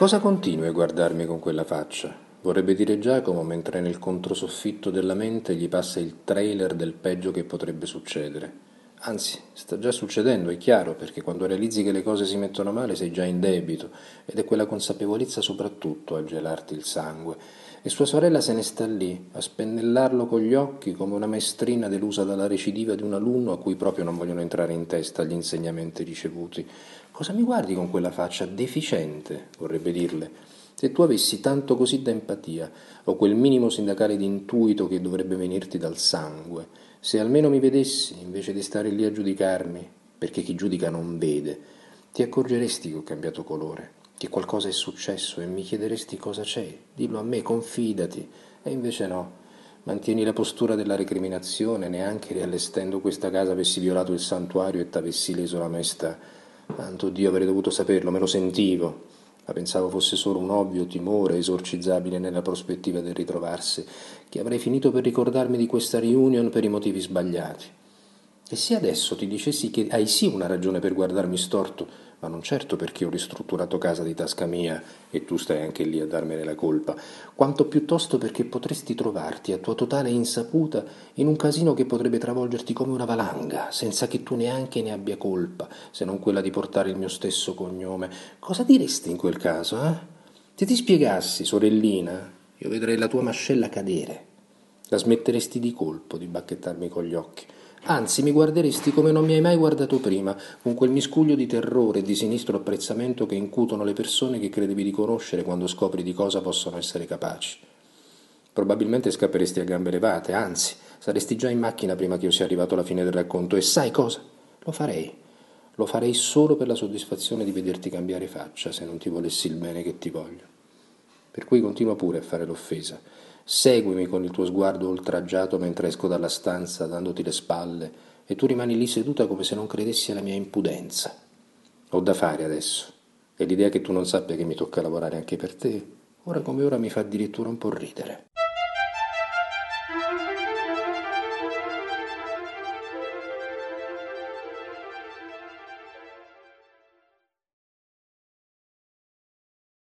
Cosa continui a guardarmi con quella faccia? Vorrebbe dire Giacomo mentre nel controsoffitto della mente gli passa il trailer del peggio che potrebbe succedere. Anzi, sta già succedendo, è chiaro, perché quando realizzi che le cose si mettono male sei già in debito ed è quella consapevolezza soprattutto a gelarti il sangue. E sua sorella se ne sta lì, a spennellarlo con gli occhi come una maestrina delusa dalla recidiva di un alunno a cui proprio non vogliono entrare in testa gli insegnamenti ricevuti. Cosa mi guardi con quella faccia deficiente, vorrebbe dirle? Se tu avessi tanto così da empatia, o quel minimo sindacale di intuito che dovrebbe venirti dal sangue, se almeno mi vedessi, invece di stare lì a giudicarmi, perché chi giudica non vede, ti accorgeresti che ho cambiato colore, che qualcosa è successo e mi chiederesti cosa c'è. Dillo a me, confidati. E invece no. Mantieni la postura della recriminazione, neanche riallestendo questa casa avessi violato il santuario e t'avessi leso la maestà. Santo Dio, avrei dovuto saperlo, me lo sentivo, ma pensavo fosse solo un ovvio timore esorcizzabile nella prospettiva del ritrovarsi, che avrei finito per ricordarmi di questa reunion per i motivi sbagliati. E se adesso ti dicessi che hai sì una ragione per guardarmi storto, ma non certo perché ho ristrutturato casa di tasca mia e tu stai anche lì a darmene la colpa, quanto piuttosto perché potresti trovarti a tua totale insaputa in un casino che potrebbe travolgerti come una valanga, senza che tu neanche ne abbia colpa, se non quella di portare il mio stesso cognome. Cosa diresti in quel caso, eh? Se ti spiegassi, sorellina, io vedrei la tua mascella cadere. La smetteresti di colpo di bacchettarmi con gli occhi. Anzi, mi guarderesti come non mi hai mai guardato prima, con quel miscuglio di terrore e di sinistro apprezzamento che incutono le persone che credevi di conoscere quando scopri di cosa possono essere capaci. Probabilmente scapperesti a gambe levate, anzi, saresti già in macchina prima che io sia arrivato alla fine del racconto e sai cosa? Lo farei. Lo farei solo per la soddisfazione di vederti cambiare faccia se non ti volessi il bene che ti voglio. Per cui continua pure a fare l'offesa Seguimi con il tuo sguardo oltraggiato mentre esco dalla stanza dandoti le spalle e tu rimani lì seduta come se non credessi alla mia impudenza. Ho da fare adesso e l'idea che tu non sappia che mi tocca lavorare anche per te, ora come ora mi fa addirittura un po' ridere.